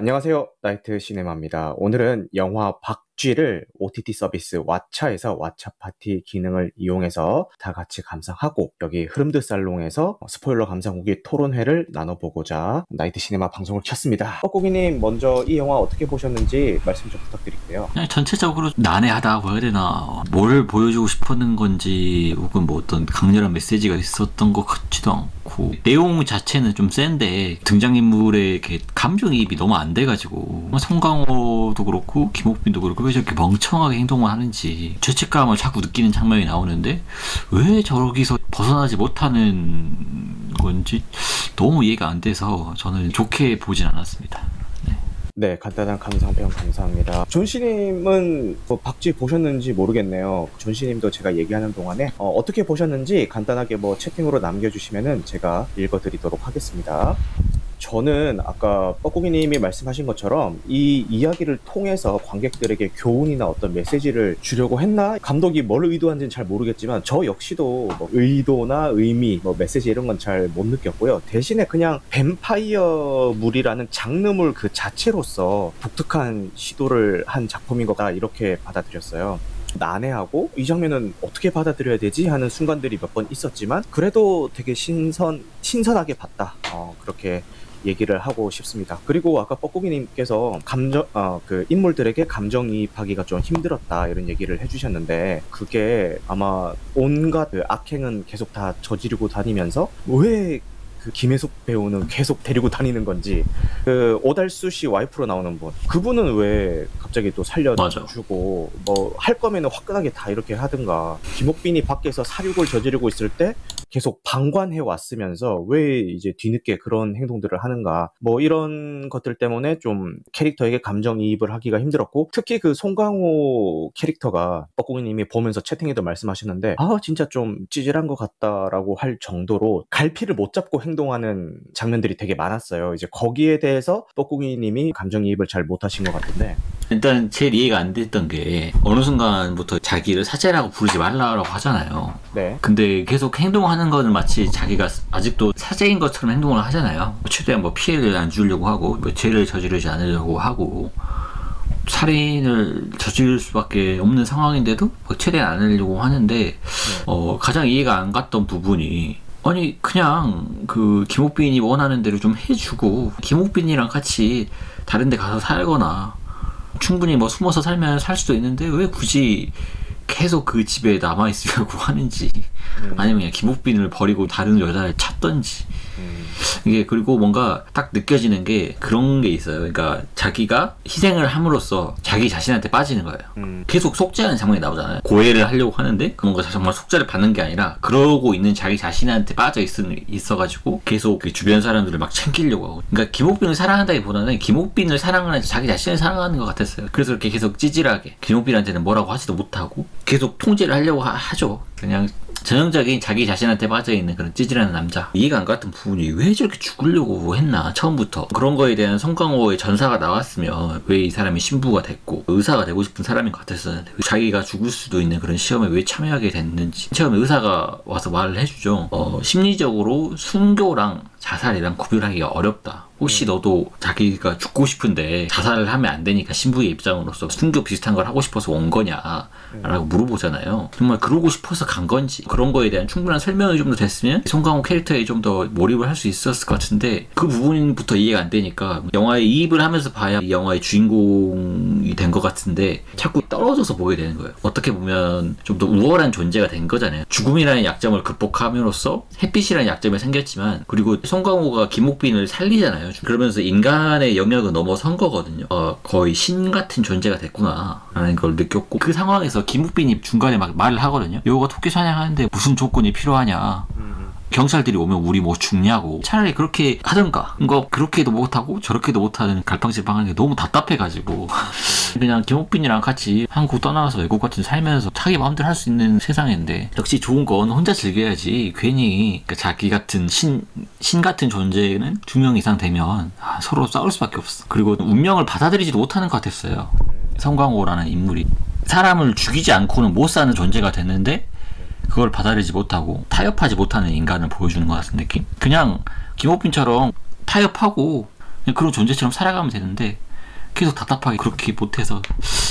안녕하세요. 나이트 시네마입니다. 오늘은 영화 박쥐를 OTT 서비스 왓챠에서 왓챠 파티 기능을 이용해서 다 같이 감상하고 여기 흐름드 살롱에서 스포일러 감상 후기 토론회를 나눠보고자 나이트 시네마 방송을 켰습니다. 뻐꾸기님 먼저 이 영화 어떻게 보셨는지 말씀 좀 부탁드릴게요. 전체적으로 난해하다고 해야 되나 뭘 보여주고 싶었는 건지 혹은 뭐 어떤 강렬한 메시지가 있었던 것 같지도 않고 내용 자체는 좀 센데 등장인물의 감정이입이 너무 안 돼가지고 송강호도 그렇고 김옥빈도 그렇고 왜 저렇게 멍청하게 행동을 하는지 죄책감을 자꾸 느끼는 장면이 나오는데 왜 저기서 벗어나지 못하는 건지 너무 이해가 안 돼서 저는 좋게 보진 않았습니다. 네, 간단한 감상평 감사합니다. 존씨님은 뭐 박쥐 보셨는지 모르겠네요. 존씨님도 제가 얘기하는 동안에 어, 떻게 보셨는지 간단하게 뭐 채팅으로 남겨주시면은 제가 읽어드리도록 하겠습니다. 저는 아까 뻐꾸기님이 말씀하신 것처럼 이 이야기를 통해서 관객들에게 교훈이나 어떤 메시지를 주려고 했나? 감독이 뭘 의도한지는 잘 모르겠지만 저 역시도 뭐 의도나 의미, 뭐 메시지 이런 건 잘 못 느꼈고요. 대신에 그냥 뱀파이어 물이라는 장르물 그 자체로서 독특한 시도를 한 작품인 거다 이렇게 받아들였어요. 난해하고 이 장면은 어떻게 받아들여야 되지 하는 순간들이 몇 번 있었지만 그래도 되게 신선 신선하게 봤다. 어, 그렇게 얘기를 하고 싶습니다. 그리고 아까 뻐꾸기님께서 감정, 어, 그 인물들에게 감정이입하기가 좀 힘들었다 이런 얘기를 해주셨는데 그게 아마 온갖 그 악행은 계속 다 저지르고 다니면서 왜 그 김혜숙 배우는 계속 데리고 다니는 건지 그 오달수 씨 와이프로 나오는 분 그분은 왜 갑자기 또 살려주고 뭐 할 거면은 화끈하게 다 이렇게 하든가. 김옥빈이 밖에서 사륙을 저지르고 있을 때 계속 방관해 왔으면서 왜 이제 뒤늦게 그런 행동들을 하는가. 뭐 이런 것들 때문에 좀 캐릭터에게 감정이입을 하기가 힘들었고 특히 그 송강호 캐릭터가 뻐꾸기님이 보면서 채팅에도 말씀하셨는데 아 진짜 좀 찌질한 것 같다라고 할 정도로 갈피를 못 잡고 행 동하는 장면들이 되게 많았어요 이제 거기에 대해서 뻐꾸기님이 감정이입을 잘 못하신 것 같은데 일단 제일 이해가 안 됐던 게 어느 순간부터 자기를 사제라고 부르지 말라고 하잖아요. 네. 근데 계속 행동하는 거는 마치 자기가 아직도 사제인 것처럼 행동을 하잖아요. 최대한 뭐 피해를 안 주려고 하고 뭐 죄를 저지르지 않으려고 하고 살인을 저지를 수밖에 없는 상황인데도 뭐 최대한 안 하려고 하는데 네. 어, 가장 이해가 안 갔던 부분이 아니 그냥 그 김옥빈이 원하는 대로 좀 해주고 김옥빈이랑 같이 다른 데 가서 살거나 충분히 뭐 숨어서 살면 살 수도 있는데 왜 굳이 계속 그 집에 남아 있으려고 하는지 음. 아니면 그냥 김옥빈을 버리고 다른 여자를 찾던지 음. 이게 그리고 뭔가 딱 느껴지는 게 그런 게 있어요. 그러니까 자기가 희생을 함으로써 자기 자신한테 빠지는 거예요. 음. 계속 속죄하는 장면이 나오잖아요. 고해를 하려고 하는데 뭔가 정말 속죄를 받는 게 아니라 그러고 있는 자기 자신한테 빠져 있, 있어가지고 계속 그 주변 사람들을 막 챙기려고 하고. 그러니까 김옥빈을 사랑한다기보다는 김옥빈을 사랑하는 자기 자신을 사랑하는 것 같았어요. 그래서 이렇게 계속 찌질하게 김옥빈한테는 뭐라고 하지도 못하고 계속 통제를 하려고 하, 하죠. 그냥 전형적인 자기 자신한테 빠져있는 그런 찌질한 남자. 이해가 안 갔던 부분이 왜 저렇게 죽으려고 했나 처음부터. 그런 거에 대한 송강호의 전사가 나왔으면 왜 이 사람이 신부가 됐고 의사가 되고 싶은 사람인 것 같았었는데 자기가 죽을 수도 있는 그런 시험에 왜 참여하게 됐는지. 처음에 의사가 와서 말을 해주죠. 어, 심리적으로 순교랑 자살이랑 구별하기가 어렵다 혹시 네. 너도 자기가 죽고 싶은데 자살을 하면 안 되니까 신부의 입장으로서 순교 비슷한 걸 하고 싶어서 온 거냐 라고 물어보잖아요. 정말 그러고 싶어서 간 건지 그런 거에 대한 충분한 설명이 좀 더 됐으면 송강호 캐릭터에 좀 더 몰입을 할 수 있었을 것 같은데 그 부분부터 이해가 안 되니까 영화에 이입을 하면서 봐야 이 영화의 주인공이 된 것 같은데 자꾸 떨어져서 보게 되는 거예요. 어떻게 보면 좀 더 우월한 존재가 된 거잖아요. 죽음이라는 약점을 극복함으로써 햇빛이라는 약점이 생겼지만 그리고 송강호가 김옥빈을 살리잖아요. 그러면서 인간의 영역을 넘어선 거거든요. 어, 거의 신 같은 존재가 됐구나 라는 걸 느꼈고 그 상황에서 김옥빈이 중간에 막 말을 하거든요. 여우가 토끼 사냥하는데 무슨 조건이 필요하냐. 경찰들이 오면 우리 뭐 죽냐고 차라리 그렇게 하든가. 이거 그렇게도 못하고 저렇게도 못하는 갈팡질팡한 게 너무 답답해가지고. 그냥 김옥빈이랑 같이 한국 떠나가서 외국 같은 살면서 자기 마음대로 할 수 있는 세상인데 역시 좋은 건 혼자 즐겨야지. 괜히 그러니까 자기 같은 신, 신 같은 존재는 두 명 이상 되면 아, 서로 싸울 수밖에 없어. 그리고 운명을 받아들이지도 못하는 것 같았어요. 성광호라는 인물이. 사람을 죽이지 않고는 못 사는 존재가 됐는데 그걸 받아들이지 못하고 타협하지 못하는 인간을 보여주는 것 같은 느낌? 그냥 김호빈처럼 타협하고 그냥 그런 존재처럼 살아가면 되는데 계속 답답하게 그렇게 못해서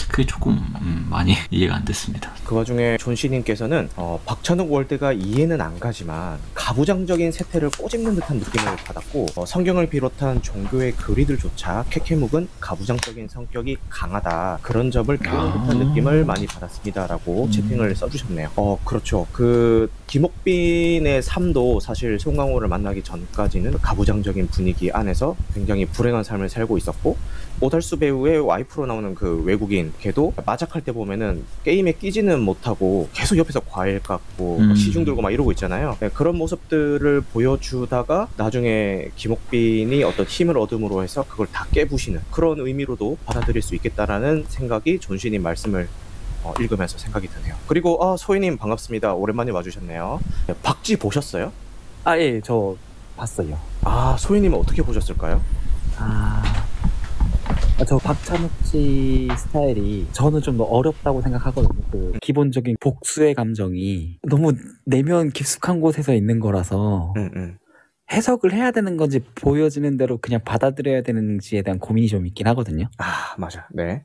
그게 조금 음, 많이 이해가 안 됐습니다. 그 와중에 존씨님께서는 어, 박찬욱 월드가 이해는 안 가지만 가부장적인 세태를 꼬집는 듯한 느낌을 받았고 어, 성경을 비롯한 종교의 글이들조차 케케묵은 가부장적인 성격이 강하다 그런 점을 표현한 아. 듯한 느낌을 많이 받았습니다라고 음. 채팅을 써주셨네요. 어 그렇죠. 그 김옥빈의 삶도 사실 송강호를 만나기 전까지는 가부장적인 분위기 안에서 굉장히 불행한 삶을 살고 있었고 오달수 배우의 와이프로 나오는 그 외국인 걔도 마작할 때 보면은 게임에 끼지는 못하고 계속 옆에서 과일 깎고 음. 시중 들고 막 이러고 있잖아요. 네, 그런 모습들을 보여주다가 나중에 김옥빈이 어떤 힘을 얻음으로 해서 그걸 다 깨부시는 그런 의미로도 받아들일 수 있겠다라는 생각이 존신님 말씀을 어, 읽으면서 생각이 드네요. 그리고 아 소희님 반갑습니다. 오랜만에 와주셨네요. 네, 박쥐 보셨어요? 아, 예, 저 봤어요. 아 소희님은 어떻게 보셨을까요? 아, 아, 저 박찬욱 씨 스타일이 저는 좀더 어렵다고 생각하거든요. 그 기본적인 복수의 감정이 너무 내면 깊숙한 곳에서 있는 거라서 응, 응. 해석을 해야 되는 건지 보여지는 대로 그냥 받아들여야 되는지에 대한 고민이 좀 있긴 하거든요. 아 맞아. 네.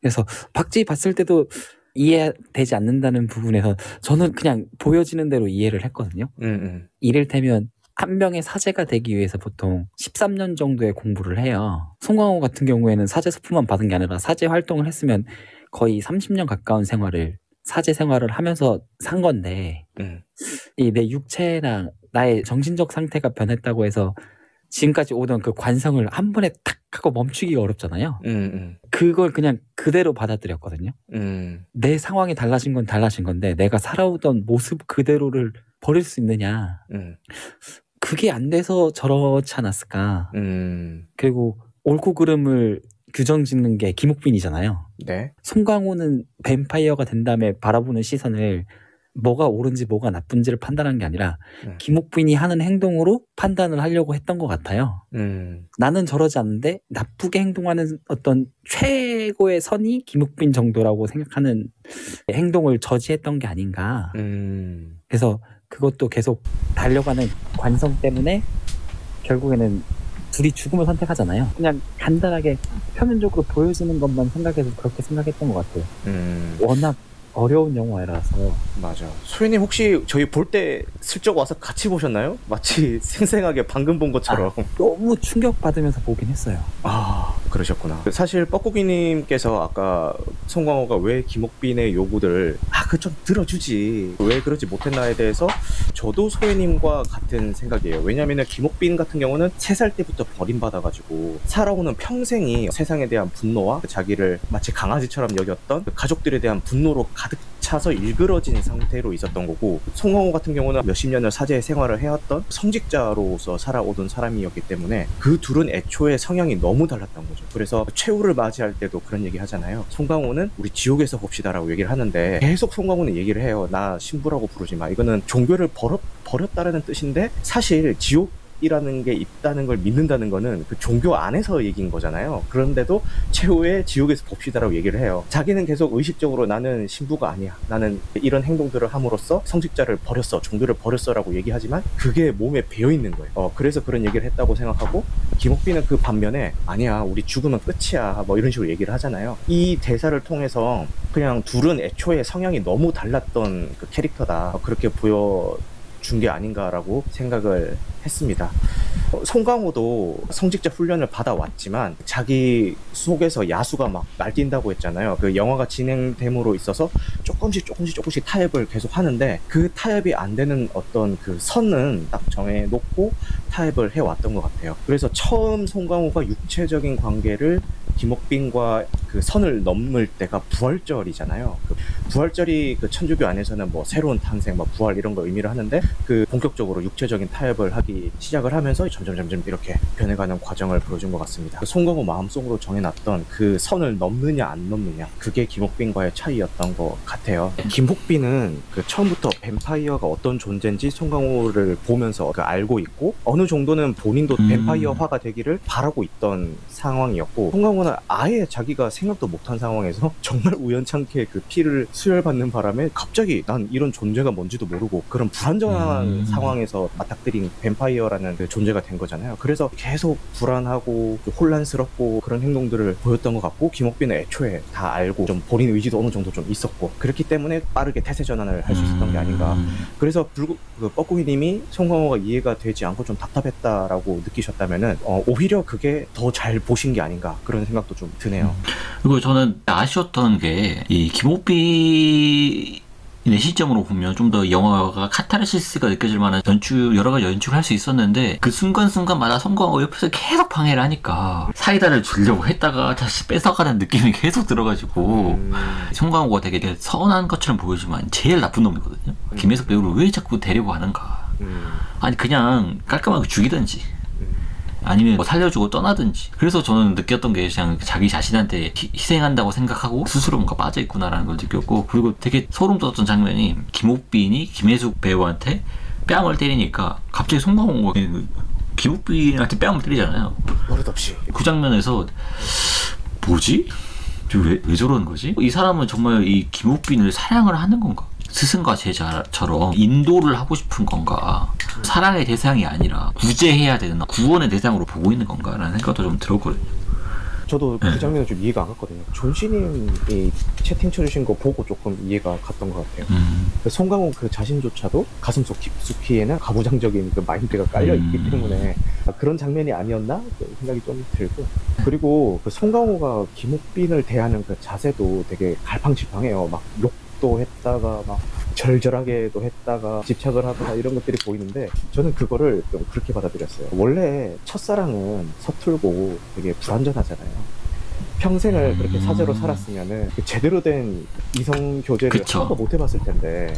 그래서 박쥐 봤을 때도 이해되지 않는다는 부분에서 저는 그냥 보여지는 대로 이해를 했거든요. 응, 응. 이를테면 한 명의 사제가 되기 위해서 보통 13년 정도의 공부를 해요. 송강호 같은 경우에는 사제 서품만 받은 게 아니라 사제 활동을 했으면 거의 30년 가까운 생활을 사제 생활을 하면서 산 건데 응. 이내 육체나 나의 정신적 상태가 변했다고 해서 지금까지 오던 그 관성을 한 번에 탁 하고 멈추기가 어렵잖아요. 응, 응. 그걸 그냥 그대로 받아들였거든요. 음, 내 상황이 달라진 건 달라진 건데 내가 살아오던 모습 그대로를 버릴 수 있느냐. 음, 그게 안 돼서 저렇지 않았을까. 음, 그리고 옳고 그름을 규정 짓는 게 김옥빈이잖아요. 네. 송강호는 뱀파이어가 된 다음에 바라보는 시선을 뭐가 옳은지 뭐가 나쁜지를 판단한 게 아니라 음. 김옥빈이 하는 행동으로 판단을 하려고 했던 것 같아요. 음, 나는 저러지 않는데 나쁘게 행동하는 어떤 최고의 선이 김옥빈 정도라고 생각하는 행동을 저지했던 게 아닌가. 음, 그래서 그것도 계속 달려가는 관성 때문에 결국에는 둘이 죽음을 선택하잖아요. 그냥 간단하게 표면적으로 보여지는 것만 생각해서 그렇게 생각했던 것 같아요. 음, 워낙 어려운 영화라서 맞아. 소희님 혹시 저희 볼 때 슬쩍 와서 같이 보셨나요? 마치 생생하게 방금 본 것처럼. 너무 충격받으면서 보긴 했어요. 아, 그러셨구나. 사실 뻐꾸기님께서 아까 송광호가 왜 김옥빈의 요구들 아, 그 좀 들어주지 왜 그러지 못했나에 대해서 저도 소혜님과 같은 생각이에요. 왜냐면은 김옥빈 같은 경우는 세 살 때부터 버림받아가지고 살아오는 평생이 세상에 대한 분노와 자기를 마치 강아지처럼 여겼던 그 가족들에 대한 분노로 가득 차서 일그러진 상태로 있었던 거고 송강호 같은 경우는 몇십 년을 사제 생활을 해왔던 성직자로서 살아오던 사람이었기 때문에 그 둘은 애초에 성향이 너무 달랐던 거죠. 그래서 최후를 맞이할 때도 그런 얘기 하잖아요. 송강호는 우리 지옥에서 봅시다라고 얘기를 하는데 계속 송강호는 얘기를 해요. 나 신부라고 부르지 마. 이거는 종교를 버렸, 버렸다라는 뜻인데 사실 지옥 이라는 게 있다는 걸 믿는다는 거는 그 종교 안에서 얘기인 거잖아요. 그런데도 최후의 지옥에서 봅시다라고 얘기를 해요. 자기는 계속 의식적으로 나는 신부가 아니야. 나는 이런 행동들을 함으로써 성직자를 버렸어. 종교를 버렸어라고 얘기하지만 그게 몸에 배어 있는 거예요. 어, 그래서 그런 얘기를 했다고 생각하고 김옥빈은 그 반면에 아니야. 우리 죽으면 끝이야. 뭐 이런 식으로 얘기를 하잖아요. 이 대사를 통해서 그냥 둘은 애초에 성향이 너무 달랐던 그 캐릭터다. 그렇게 보여 준 게 아닌가라고 생각을 했습니다. 어, 송강호도 성직자 훈련을 받아왔지만 자기 속에서 야수가 막 날뛴다고 했잖아요. 그 영화가 진행됨으로 있어서 조금씩 조금씩 조금씩 타협을 계속 하는데 그 타협이 안 되는 어떤 그 선은 딱 정해놓고 타협을 해왔던 것 같아요. 그래서 처음 송강호가 육체적인 관계를 김옥빈과 그 선을 넘을 때가 부활절이잖아요. 그 부활절이 그 천주교 안에서는 뭐 새로운 탄생, 뭐 부활 이런 걸 의미를 하는데 그 본격적으로 육체적인 타협을 하기 시작을 하면서 점점 점점 이렇게 변해가는 과정을 보여준 것 같습니다. 그 송강호 마음속으로 정해놨던 그 선을 넘느냐 안 넘느냐 그게 김옥빈과의 차이였던 것 같아요. 김옥빈은 그 처음부터 뱀파이어가 어떤 존재인지 송강호를 보면서 그 알고 있고 어느 정도는 본인도 음. 뱀파이어화가 되기를 바라고 있던 상황이었고 송강호는 아예 자기가 생각도 못한 상황에서 정말 우연찮게 그 피를 수혈받는 바람에 갑자기 난 이런 존재가 뭔지도 모르고 그런 불안정한 음. 상황에서 맞닥뜨린 뱀파이어라는 그 존재가 된 거잖아요. 그래서 계속 불안하고 그 혼란스럽고 그런 행동들을 보였던 것 같고 김옥빈은 애초에 다 알고 좀 본인 의지도 어느 정도 좀 있었고 그렇기 때문에 빠르게 태세 전환을 할 수 있었던 게 아닌가. 음. 그래서 불구, 그 뻐꾸기님이 송강호가 이해가 되지 않고 좀 답답했다라고 느끼셨다면은 어, 오히려 그게 더 잘 보신 게 아닌가 그런 생각 도 좀 드네요. 그리고 저는 아쉬웠던 게 이 김호빈의 시점으로 보면 좀 더 영화가 카타르시스가 느껴질 만한 연출 여러 가지 연출을 할 수 있었는데 그 순간순간마다 송강호 옆에서 계속 방해를 하니까 사이다를 주려고 했다가 다시 뺏어가는 느낌이 계속 들어가지고 음, 송강호가 되게 선한 것처럼 보이지만 제일 나쁜 놈이거든요. 김혜석 배우를 왜 자꾸 데리고 가는가? 음, 아니 그냥 깔끔하게 죽이든지 음. 아니면 뭐 살려주고 떠나든지 그래서 저는 느꼈던 게 그냥 자기 자신한테 희, 희생한다고 생각하고 스스로 뭔가 빠져 있구나라는 걸 느꼈고 그리고 되게 소름 돋았던 장면이 김옥빈이 김혜숙 배우한테 뺨을 때리니까 갑자기 송강호가 그 김옥빈한테 뺨을 때리잖아요 버릇없이 그 장면에서 뭐지? 왜, 왜 저러는 거지? 이 사람은 정말 이 김옥빈을 사랑을 하는 건가? 스승과 제자처럼 인도를 하고 싶은 건가? 사랑의 대상이 아니라 구제해야 되는 구원의 대상으로 보고 있는 건가라는 생각도 좀 들었거든요. 저도 네. 그 장면은 좀 이해가 안 갔거든요. 존씨님이 채팅 쳐주신 거 보고 조금 이해가 갔던 것 같아요. 음, 그 송강호 그 자신조차도 가슴속 깊숙이에는 가부장적인 그 마인드가 깔려 있기 음. 때문에 아, 그런 장면이 아니었나 그 생각이 좀 들고 그리고 그 송강호가 김옥빈을 대하는 그 자세도 되게 갈팡질팡해요. 막 욕도 했다가 막 절절하게도 했다가 집착을 하거나 이런 것들이 보이는데 저는 그거를 좀 그렇게 받아들였어요. 원래 첫사랑은 서툴고 되게 불완전하잖아요. 평생을 그렇게 사제로 음. 살았으면은 그 제대로 된 이성 교제를 그쵸. 하나도 못 해봤을 텐데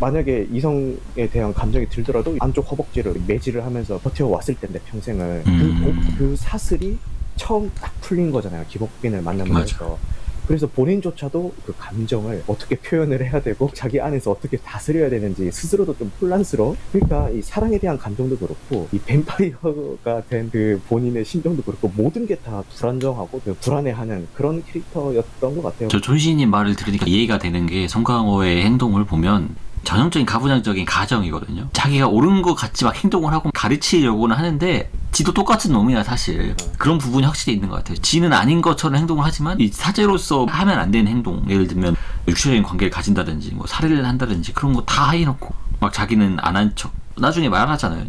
만약에 이성에 대한 감정이 들더라도 안쪽 허벅지를 매질을 하면서 버텨왔을 텐데 평생을 음. 그, 그 사슬이 처음 딱 풀린 거잖아요 기복빈을 만나면서. 그래서 본인조차도 그 감정을 어떻게 표현을 해야 되고 자기 안에서 어떻게 다스려야 되는지 스스로도 좀 혼란스러워. 그러니까 이 사랑에 대한 감정도 그렇고 이 뱀파이어가 된 그 본인의 심정도 그렇고 모든 게 다 불안정하고 그 불안해하는 그런 캐릭터였던 것 같아요. 저 존시님 말을 들으니까 이해가 되는 게 송강호의 행동을 보면 전형적인 가부장적인 가정이거든요. 자기가 옳은 것 같이 막 행동을 하고 가르치려고는 하는데 지도 똑같은 놈이야 사실. 그런 부분이 확실히 있는 것 같아요. 지는 아닌 것처럼 행동을 하지만 이 사제로서 하면 안 되는 행동, 예를 들면 육체적인 관계를 가진다든지 뭐 살해를 한다든지 그런 거 다 해놓고 막 자기는 안 한 척. 나중에 말하잖아요.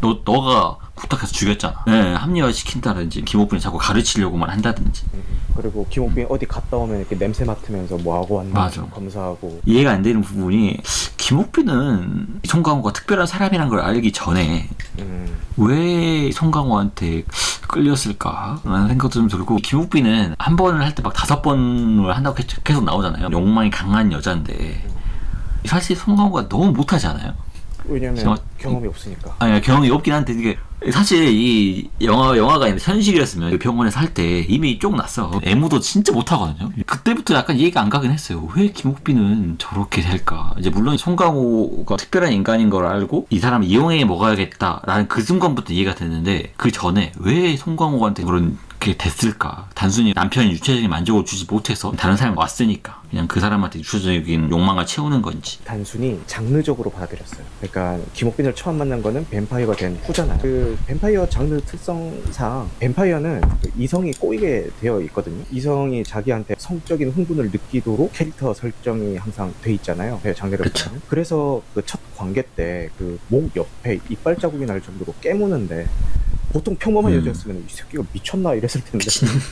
너 너가 부탁해서 죽였잖아. 네, 합리화 시킨다든지 김옥분이 자꾸 가르치려고만 한다든지. 그리고 김옥빈 어디 갔다 오면 이렇게 냄새 맡으면서 뭐 하고 왔나 맞아. 검사하고 이해가 안 되는 부분이 김옥빈은 송강호가 특별한 사람이란 걸 알기 전에 음, 왜 송강호한테 끌렸을까? 라는 생각도 좀 들고 김옥빈은 한 번을 할 때 막 다섯 번을 한다고 계속- 나오잖아요. 욕망이 강한 여자인데 사실 송강호가 너무 못하지 않아요? 왜냐면 정말- 경험이 없으니까. 아니 경험이 없긴 한데 이게 사실 이 영화 영화가 아니라 현실이었으면 그 병원에서 할 때 이미 쫑났어. 애무도 진짜 못하거든요. 그때부터 약간 이해가 안 가긴 했어요. 왜 김옥빈은 저렇게 될까? 이제 물론 송강호가 특별한 인간인 걸 알고 이 사람을 이용해 먹어야겠다라는 그 순간부터 이해가 됐는데 그 전에 왜 송강호한테 그런 게 됐을까? 단순히 남편이 육체적인 만족을 주지 못해서 다른 사람이 왔으니까 그냥 그 사람한테 육체적인 욕망을 채우는 건지 단순히 장르적으로 받아들였어요. 그러니까 김옥빈을 처음 만난 거는 뱀파이어가 된 후잖아요. 그 뱀파이어 장르 특성상 뱀파이어는 그 이성이 꼬이게 되어 있거든요. 이성이 자기한테 성적인 흥분을 느끼도록 캐릭터 설정이 항상 돼 있잖아요. 그 장르를 그쵸. 보면. 그래서 그 첫 관계 때 그 목 옆에 이빨 자국이 날 정도로 깨무는데 보통 평범한 음. 여자였으면 이 새끼가 미쳤나 이랬을 텐데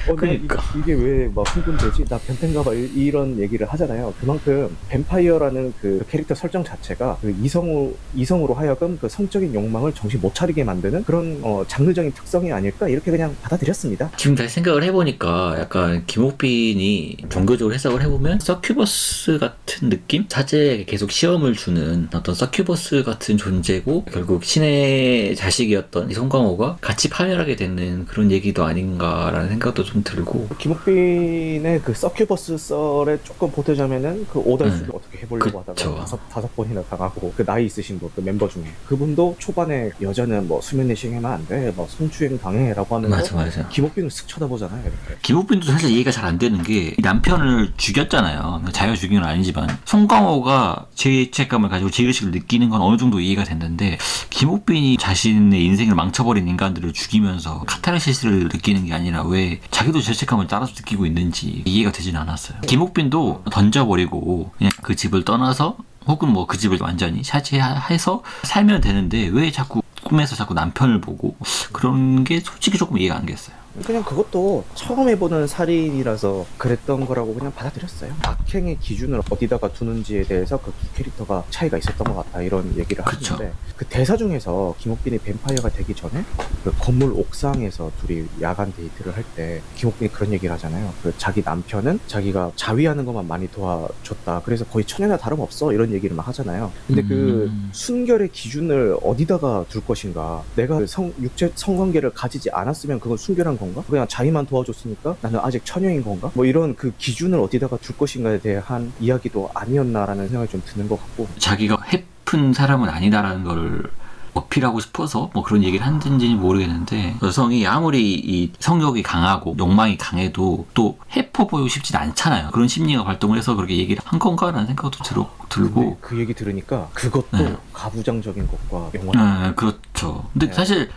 어, 나 그러니까. 이, 게 왜 막 흥분되지? 나 변태인가 봐 이- 이런 얘기를 하잖아요. 그만큼 뱀파이어라는 그 캐릭터 설정 자체가 그 이성으로, 이성으로 하여금 그 성적인 욕망을 정신 못 차리게 만드는 그런 어, 장르적인 특성이 아닐까 이렇게 그냥 받아들였습니다. 지금 다시 생각을 해보니까 약간 김옥빈이 종교적으로 해석을 해보면 서큐버스 같은 느낌? 사제에게 계속 시험을 주는 어떤 서큐버스 같은 존재고 결국 신의 자식이었던 이 송강호가 같이 파멸하게 되는 그런 얘기도 아닌가라는 생각도 좀 들고 김옥빈의 그 서큐버스 썰에 조금 보태자면은 그 오달수를 어떻게 해보려고 네. 그쵸. 하다가 다섯, 다섯 번이나 당하고 그 나이 있으신 분, 그 멤버 중에 그분도 초반에 여자는 뭐 수면 내시경하면 안 돼, 뭐 성추행 당해라고 하면서 맞아 맞아 김옥빈을 슥 쳐다보잖아요. 이렇게. 김옥빈도 사실 이해가 잘 안 되는 게 남편을 죽였잖아요. 죽인 건 아니지만 송강호가 죄책감을 가지고 죄의식을 느끼는 건 어느 정도 이해가 됐는데 김옥빈이 자신의 인생을 망쳐버린 인간들 을 죽이면서 카타르시스를 느끼는 게 아니라 왜 자기도 죄책감을 따라서 느끼고 있는지 이해가 되진 않았어요. 김옥빈도 던져버리고 그냥 그 집을 떠나서 혹은 뭐 그 집을 완전히 차지해서 살면 되는데 왜 자꾸 꿈에서 자꾸 남편을 보고 그런 게 솔직히 조금 이해가 안 됐어요. 그냥 그것도 처음 해보는 살인이라서 그랬던 거라고 그냥 받아들였어요. 악행의 기준을 어디다가 두는지에 대해서 그 두 캐릭터가 차이가 있었던 것 같다 이런 얘기를 그쵸. 하는데 그 대사 중에서 김옥빈이 뱀파이어가 되기 전에 그 건물 옥상에서 둘이 야간 데이트를 할 때 김옥빈이 그런 얘기를 하잖아요. 그 자기 남편은 자기가 자위하는 것만 많이 도와줬다. 그래서 거의 처녀나 다름없어 이런 얘기를 막 하잖아요. 근데 그 음. 순결의 기준을 어디다가 둘 것인가? 내가 그 성, 육체 성관계를 가지지 않았으면 그건 순결한 건가? 그냥 자위만 도와줬으니까 나는 아직 처녀인 건가? 뭐 이런 그 기준을 어디다가 둘 것인가에 대한 이야기도 아니었나라는 생각이 좀 드는 것 같고. 자기가 해픈 사람은 아니다라는 걸 어필하고 싶어서 뭐 그런 얘기를 한지는 모르겠는데 여성이 아무리 이 성욕이 강하고 욕망이 강해도 또 해퍼 보이고 싶진 않잖아요. 그런 심리가 발동을 해서 그렇게 얘기를 한 건가라는 생각도 들, 들고 그 얘기 들으니까 그것도 네. 가부장적인 것과 영화. 네, 그렇죠. 근데 네. 사실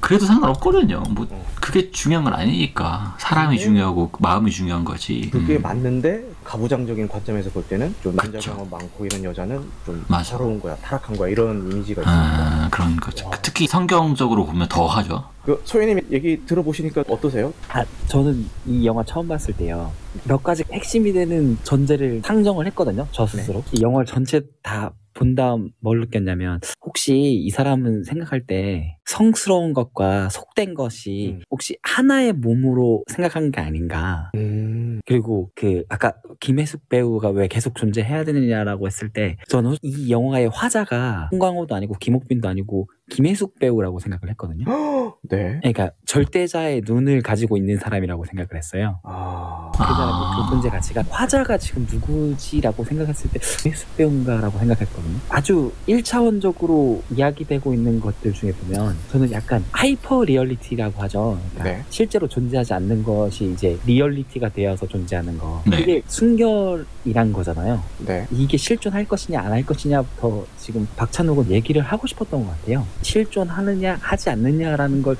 그래도 상관없거든요. 뭐 어. 그게 중요한 건 아니니까 사람이 근데 중요하고 마음이 중요한 거지. 그게 음. 맞는데 가부장적인 관점에서 볼 때는 좀 남자 그쵸. 경험 많고 이런 여자는 좀 맞아. 서러운 거야, 타락한 거야 이런 이미지가 있습니다. 아, 그런 거죠. 와. 특히 성경적으로 보면 더 하죠. 그 소희님 얘기 들어보시니까 어떠세요? 아, 저는 이 영화 처음 봤을 때요. 몇 가지 핵심이 되는 전제를 상정을 했거든요. 저 스스로. 이 영화를 전체 다 본 다음 뭘 느꼈냐면 혹시 이 사람은 생각할 때 성스러운 것과 속된 것이 음. 혹시 하나의 몸으로 생각한 게 아닌가. 음, 그리고 그 아까 김해숙 배우가 왜 계속 존재해야 되느냐라고 했을 때 저는 이 영화의 화자가 송강호도 아니고 김옥빈도 아니고 김해숙 배우라고 생각을 했거든요. 네. 그러니까 절대자의 눈을 가지고 있는 사람이라고 생각을 했어요. 아, 그 사람의 아. 그 존재 가치가 화자가 지금 누구지라고 생각했을 때 김해숙 배우인가라고 생각했거든요. 아주 1차원적으로 이야기되고 있는 것들 중에 보면 저는 약간 hyper reality라고 하죠. 그러니까 네. 실제로 존재하지 않는 것이 이제 리얼리티가 되어서 존재하는 거. 네. 이게 순결이란 거잖아요. 네. 이게 실존할 것이냐 안 할 것이냐부터 지금 박찬욱은 얘기를 하고 싶었던 것 같아요. 실존하느냐 하지 않느냐라는 걸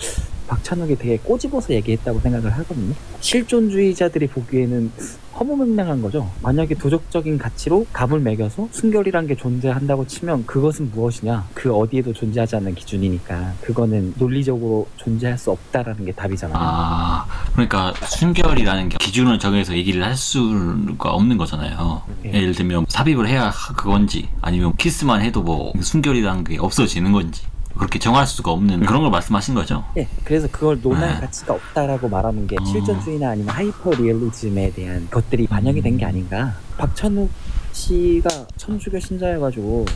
박찬욱이 되게 꼬집어서 얘기했다고 생각을 하거든요. 실존주의자들이 보기에는 허무맹랑한 거죠. 만약에 도덕적인 가치로 값을 매겨서 순결이란 게 존재한다고 치면 그것은 무엇이냐? 그 어디에도 존재하지 않는 기준이니까 그거는 논리적으로 존재할 수 없다라는 게 답이잖아요. 아, 그러니까 순결이라는 게 기준을 정해서 얘기를 할 수가 없는 거잖아요. 예. 예를 들면 삽입을 해야 그건지 아니면 키스만 해도 뭐 순결이라는 게 없어지는 건지 그렇게 정할 수가 없는 그런 걸 말씀하신 거죠. 예, 그래서 그걸 논할 네. 가치가 없다라고 말하는 게 어. 실존주의나 아니면 하이퍼 리얼리즘에 대한 것들이 반영이 된 게 아닌가. 박찬욱 씨가 천주교 신자여가지고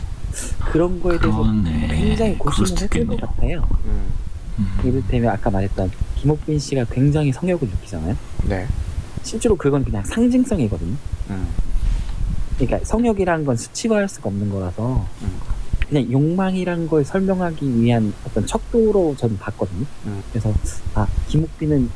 그런 거에 대해서 그러네. 굉장히 고심을 했을. 것 같아요. 음, 음. 이를테면 아까 말했던 김옥빈 씨가 굉장히 성욕을 느끼잖아요. 네. 실제로 그건 그냥 상징성이거든요. 음, 그러니까 성욕이란 건 수치화할 수가 없는 거라서 음. 그냥 욕망이란 걸 설명하기 위한 어떤 척도로 저는 봤거든요. 음. 그래서 아 김옥빈은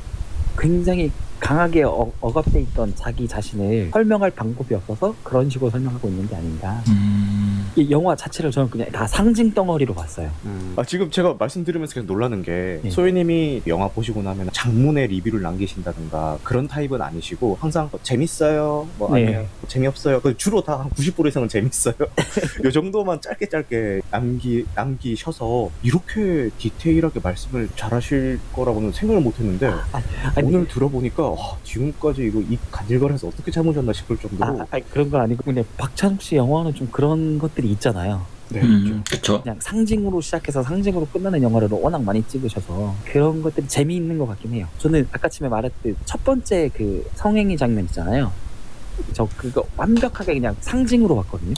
굉장히 강하게 어, 억압돼 있던 자기 자신을 설명할 방법이 없어서 그런 식으로 설명하고 있는 게 아닌가. 음. 이 영화 자체를 저는 그냥 다 상징 덩어리로 봤어요. 아, 지금 제가 말씀 들으면서 그냥 놀라는 게 예. 소희님이 영화 보시고 나면 장문의 리뷰를 남기신다든가 그런 타입은 아니시고 항상 뭐 재밌어요, 뭐 네. 아니면 뭐 재미없어요. 그 주로 다 한 90% 이상은 재밌어요. 요 정도만 짧게 짧게 남기 남기셔서 이렇게 디테일하게 말씀을 잘하실 거라고는 생각을 못했는데 아니, 오늘 들어보니까 와, 지금까지 이거 입 간질거려서 어떻게 참으셨나 싶을 정도로 아, 아니, 그런 건 아니고 그냥 박찬욱 씨 영화는 좀 그런 것들이 있잖아요. 네, 음, 그쵸. 그냥 상징으로 시작해서 상징으로 끝나는 영화를 워낙 많이 찍으셔서 그런 것들이 재미있는 것 같긴 해요. 저는 아까 처음에 말했듯 첫 번째 그 성행위 장면 있잖아요. 저 그거 완벽하게 그냥 상징으로 봤거든요.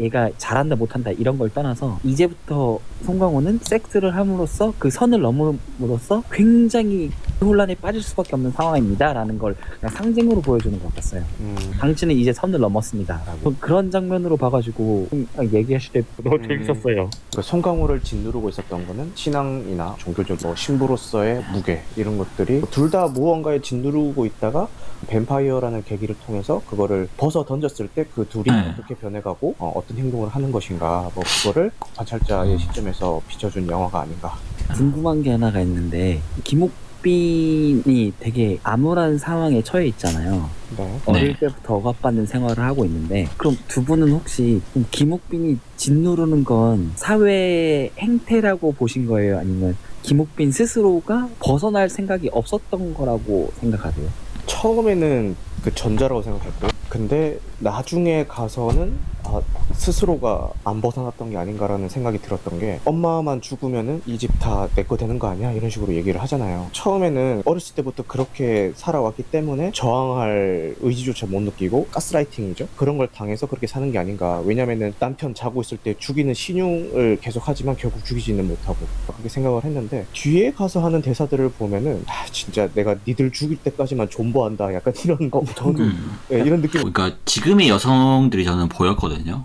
얘가 잘한다 못한다 이런 걸 떠나서 이제부터 송강호는 섹스를 함으로써 그 선을 넘음으로써 굉장히 혼란에 빠질 수밖에 없는 상황입니다라는 걸 그냥 상징으로 보여주는 것 같았어요. 음. 당신은 이제 선을 넘었습니다라고 그런 장면으로 봐가지고 얘기하실 때 너무 음. 재밌었어요. 그 송강호를 짓누르고 있었던 거는 신앙이나 종교적 뭐 신부로서의 무게 이런 것들이 둘 다 무언가에 짓누르고 있다가 뱀파이어라는 계기를 통해서 그거를 벗어 던졌을 때 그 둘이 네. 어떻게 변해가고 어, 떤 행동을 하는 것인가 뭐 그거를 관찰자의 시점에서 비춰준 영화가 아닌가 궁금한 게 하나가 있는데 김옥빈이 되게 암울한 상황에 처해 있잖아요. 네. 어릴 때부터 억압받는 생활을 하고 있는데 그럼 두 분은 혹시 그럼 김옥빈이 짓누르는 건 사회의 행태라고 보신 거예요? 아니면 김옥빈 스스로가 벗어날 생각이 없었던 거라고 생각하세요? 처음에는 그 전자라고 생각했고 근데 나중에 가서는 아, 스스로가 안 벗어났던 게 아닌가라는 생각이 들었던 게 엄마만 죽으면은 이 집 다 내 거 되는 거 아니야? 이런 식으로 얘기를 하잖아요. 처음에는 어렸을 때부터 그렇게 살아왔기 때문에 저항할 의지조차 못 느끼고 가스라이팅이죠. 그런 걸 당해서 그렇게 사는 게 아닌가. 왜냐면은 남편 자고 있을 때 죽이는 신용을 계속 하지만 결국 죽이지는 못하고 그렇게 생각을 했는데 뒤에 가서 하는 대사들을 보면은 아, 진짜 내가 니들 죽일 때까지만 존버한다. 약간 이런 거 저는 음. 예, 이런 느낌. 그러니까 지금의 여성들이 저는 보였거든요.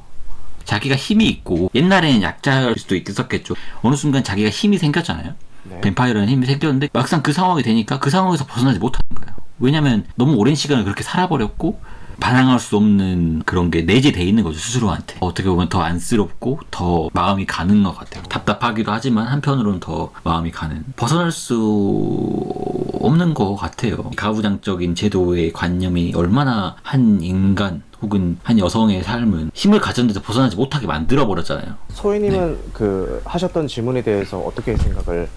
자기가 힘이 있고 옛날에는 약자일 수도 있었겠죠. 어느 순간 자기가 힘이 생겼잖아요. 네. 뱀파이어라는 힘이 생겼는데 막상 그 상황이 되니까 그 상황에서 벗어나지 못하는 거예요. 왜냐면 너무 오랜 시간을 그렇게 살아버렸고 반항할 수 없는 그런 게 내재돼 있는 거죠 스스로한테 어떻게 보면 더 안쓰럽고 더 마음이 가는 것 같아요 답답하기도 하지만 한편으로는 더 마음이 가는 벗어날 수 없는 것 같아요 가부장적인 제도의 관념이 얼마나 한 인간 혹은 한 여성의 삶은 힘을 가졌는데도 벗어나지 못하게 만들어 버렸잖아요 소희님은 그 하셨던 질문에 대해서 어떻게 생각을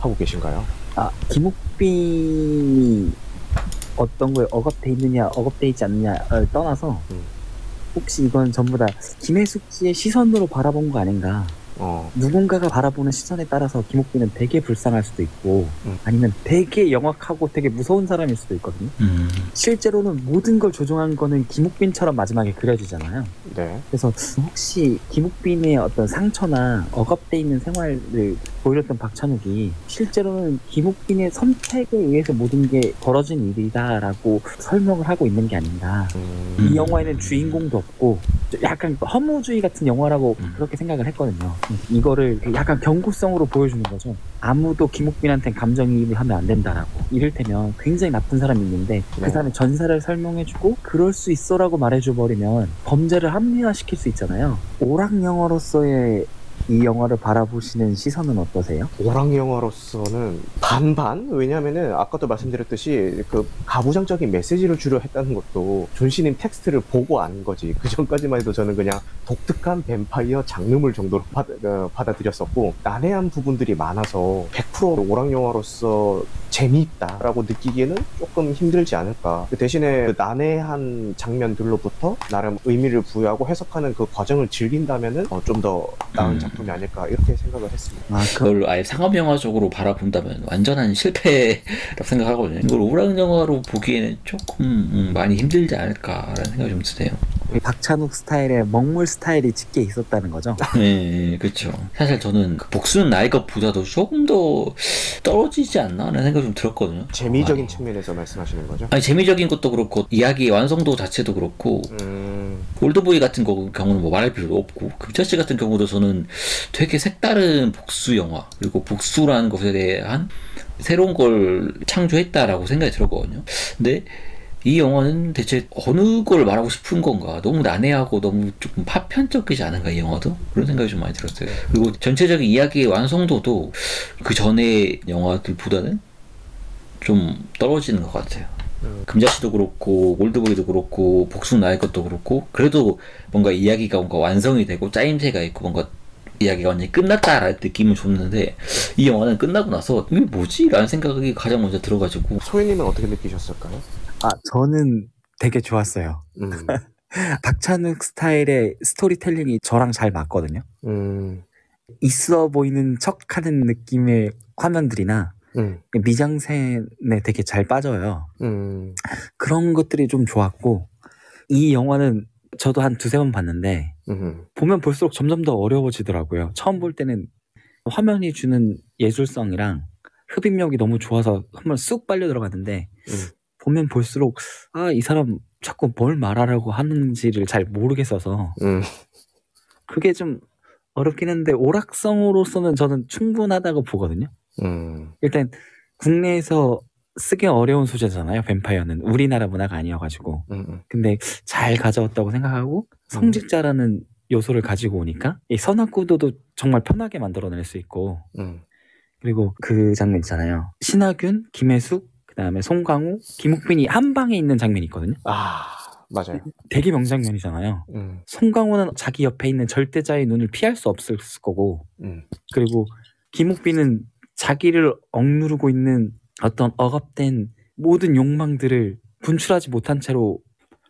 하고 계신가요? 아, 김옥빈이 어떤 거에 억압돼 있느냐, 억압돼 있지 않느냐를 떠나서 음. 혹시 이건 전부 다 김혜숙 씨의 시선으로 바라본 거 아닌가? 어, 누군가가 바라보는 시선에 따라서 김옥빈은 되게 불쌍할 수도 있고 음. 아니면 되게 영악하고 되게 무서운 사람일 수도 있거든요. 음. 실제로는 모든 걸 조종한 거는 김옥빈처럼 마지막에 그려지잖아요. 네. 그래서 혹시 김옥빈의 어떤 상처나 억압돼 있는 생활을 보여줬던 박찬욱이 실제로는 김옥빈의 선택에 의해서 모든 게 벌어진 일이다라고 설명을 하고 있는 게 아닌가. 음, 이 영화에는 주인공도 없고 약간 허무주의 같은 영화라고 음. 그렇게 생각을 했거든요. 이거를 약간 경고성으로 보여주는 거죠. 아무도 김옥빈한테 감정이입을 하면 안 된다라고. 이를테면 굉장히 나쁜 사람이 있는데 그 네. 사람의 전사를 설명해주고 그럴 수 있어라고 말해줘 버리면 범죄를 합리화시킬 수 있잖아요. 오락 영화로서의 이 영화를 바라보시는 시선은 어떠세요? 오락 영화로서는 반반? 왜냐면은 아까도 말씀드렸듯이 그 가부장적인 메시지를 주려 했다는 것도 존씨님 텍스트를 보고 안 거지. 그 전까지만 해도 저는 그냥 독특한 뱀파이어 장르물 정도로 받아, 어, 받아들였었고 난해한 부분들이 많아서 100% 오락 영화로서 재미있다라고 느끼기에는 조금 힘들지 않을까. 그 대신에 그 난해한 장면들로부터 나름 의미를 부여하고 해석하는 그 과정을 즐긴다면은 어, 좀 더 나은 음. 작품이 아닐까 이렇게 생각을 했습니다. 아, 그, 그걸 아예 상업 영화적으로 바라본다면 완전한 실패라고 생각하거든요. 이걸 오락 영화로 보기에는 조금 음, 많이 힘들지 않을까라는 생각이 좀 드네요. 박찬욱 스타일의 먹물 스타일이 짙게 있었다는 거죠. 네, 그렇죠. 사실 저는 그 복수는 나의 것보다도 조금 더 떨어지지 않나라는 생각이 좀 들었거든요. 재미적인 아, 측면에서 말씀하시는 거죠? 아니 재미적인 것도 그렇고 이야기의 완성도 자체도 그렇고 음, 올드보이 같은 거, 경우는 뭐 말할 필요도 없고 금자씨 같은 경우도 저는 되게 색다른 복수 영화 그리고 복수라는 것에 대한 새로운 걸 창조했다라고 생각이 들었거든요. 근데 이 영화는 대체 어느 걸 말하고 싶은 건가? 너무 난해하고 너무 조금 파편적이지 않은가 이 영화도? 그런 생각이 좀 많이 들었어요. 그리고 전체적인 이야기의 완성도도 그 전의 영화들보다는 좀 떨어지는 것 같아요. 음. 금자씨도 그렇고 올드보이도 그렇고 복수 나의 것도 그렇고 그래도 뭔가 이야기가 뭔가 완성이 되고 짜임새가 있고 뭔가 이야기가 완전히 끝났다라는 느낌을 줬는데 이 영화는 끝나고 나서 이게 뭐지? 라는 생각이 가장 먼저 들어가지고 소희님은 어떻게 느끼셨을까요? 아, 저는 되게 좋았어요. 음, 박찬욱 스타일의 스토리텔링이 저랑 잘 맞거든요. 음, 있어 보이는 척 하는 느낌의 화면들이나 음, 미장센에 되게 잘 빠져요. 음, 그런 것들이 좀 좋았고, 이 영화는 저도 한 두세 번 봤는데 음, 보면 볼수록 점점 더 어려워지더라고요. 처음 볼 때는 화면이 주는 예술성이랑 흡입력이 너무 좋아서 한번 쑥 빨려 들어갔는데 음. 보면 볼수록 아 이 사람 자꾸 뭘 말하려고 하는지를 잘 모르겠어서 음, 그게 좀 어렵긴 한데 오락성으로서는 저는 충분하다고 보거든요. 음, 일단 국내에서 쓰기 어려운 소재잖아요. 뱀파이어는 우리나라 문화가 아니어가지고 음, 음. 근데 잘 가져왔다고 생각하고 성직자라는 요소를 가지고 오니까 이 선악구도도 정말 편하게 만들어낼 수 있고 음. 그리고 그 장면 있잖아요. 신하균, 김혜숙, 그다음에 송강호, 김옥빈이 한 방에 있는 장면이 있거든요. 아, 맞아요. 되게 명장면이잖아요. 음, 송강호는 자기 옆에 있는 절대자의 눈을 피할 수 없을 거고 음, 그리고 김옥빈은 자기를 억누르고 있는 어떤 억압된 모든 욕망들을 분출하지 못한 채로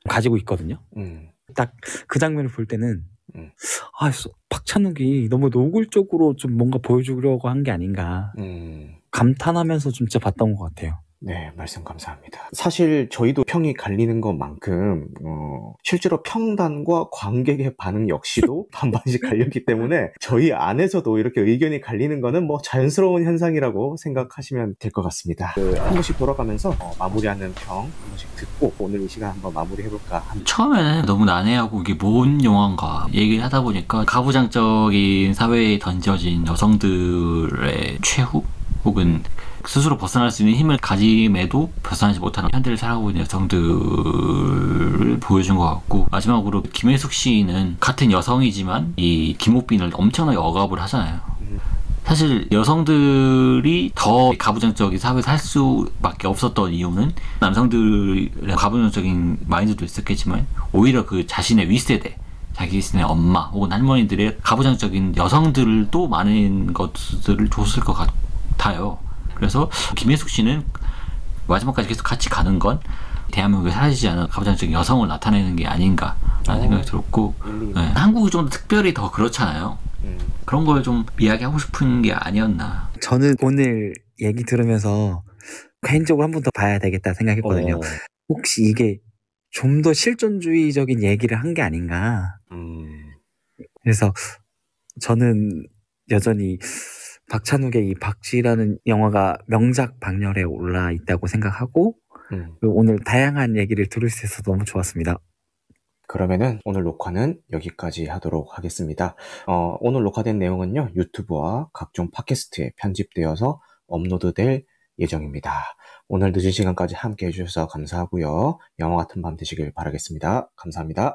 가지고 있거든요. 음, 딱그 장면을 볼 때는 음. 아 소- 박찬욱이 너무 노골적으로 좀 뭔가 보여주려고 한 게 아닌가 음. 감탄하면서 진짜 봤던 것 같아요. 네, 말씀 감사합니다. 사실 저희도 평이 갈리는 것만큼 어, 실제로 평단과 관객의 반응 역시도 반반씩 갈렸기 때문에 저희 안에서도 이렇게 의견이 갈리는 거는 뭐 자연스러운 현상이라고 생각하시면 될 것 같습니다. 그, 한 번씩 돌아가면서 어, 마무리하는 평 한 번씩 듣고 오늘 이 시간 한번 마무리해볼까 합니다. 처음에는 너무 난해하고 이게 뭔 영화인가 얘기를 하다 보니까 가부장적인 사회에 던져진 여성들의 최후 혹은 스스로 벗어날 수 있는 힘을 가짐에도 벗어나지 못하는 현대를 살아가고 있는 여성들을 보여준 것 같고 마지막으로 김혜숙 씨는 같은 여성이지만 이 김옥빈을 엄청나게 억압을 하잖아요. 사실 여성들이 더 가부장적인 사회에 살 수밖에 없었던 이유는 남성들의 가부장적인 마인드도 있었겠지만 오히려 그 자신의 윗세대 자기 자신의 엄마 혹은 할머니들의 가부장적인 여성들도 많은 것들을 줬을 것 같 아요. 그래서 김혜숙 씨는 마지막까지 계속 같이 가는 건 대한민국에 사라지지 않은 가부장적인 여성을 나타내는 게 아닌가라는 생각이 들었고 네, 한국이 좀더 특별히 더 그렇잖아요. 음, 그런 걸 좀 이야기하고 싶은 게 아니었나. 저는 오늘 얘기 들으면서 개인적으로 한 번 더 봐야 되겠다 생각했거든요. 어, 혹시 이게 좀 더 실존주의적인 얘기를 한 게 아닌가. 음, 그래서 저는 여전히 박찬욱의 이 박쥐라는 영화가 명작 박렬에 올라 있다고 생각하고 음. 오늘 다양한 얘기를 들을 수 있어서 너무 좋았습니다. 그러면은 오늘 녹화는 여기까지 하도록 하겠습니다. 어, 오늘 녹화된 내용은요, 유튜브와 각종 팟캐스트에 편집되어서 업로드될 예정입니다. 오늘 늦은 시간까지 함께 해주셔서 감사하고요. 영화 같은 밤 되시길 바라겠습니다. 감사합니다.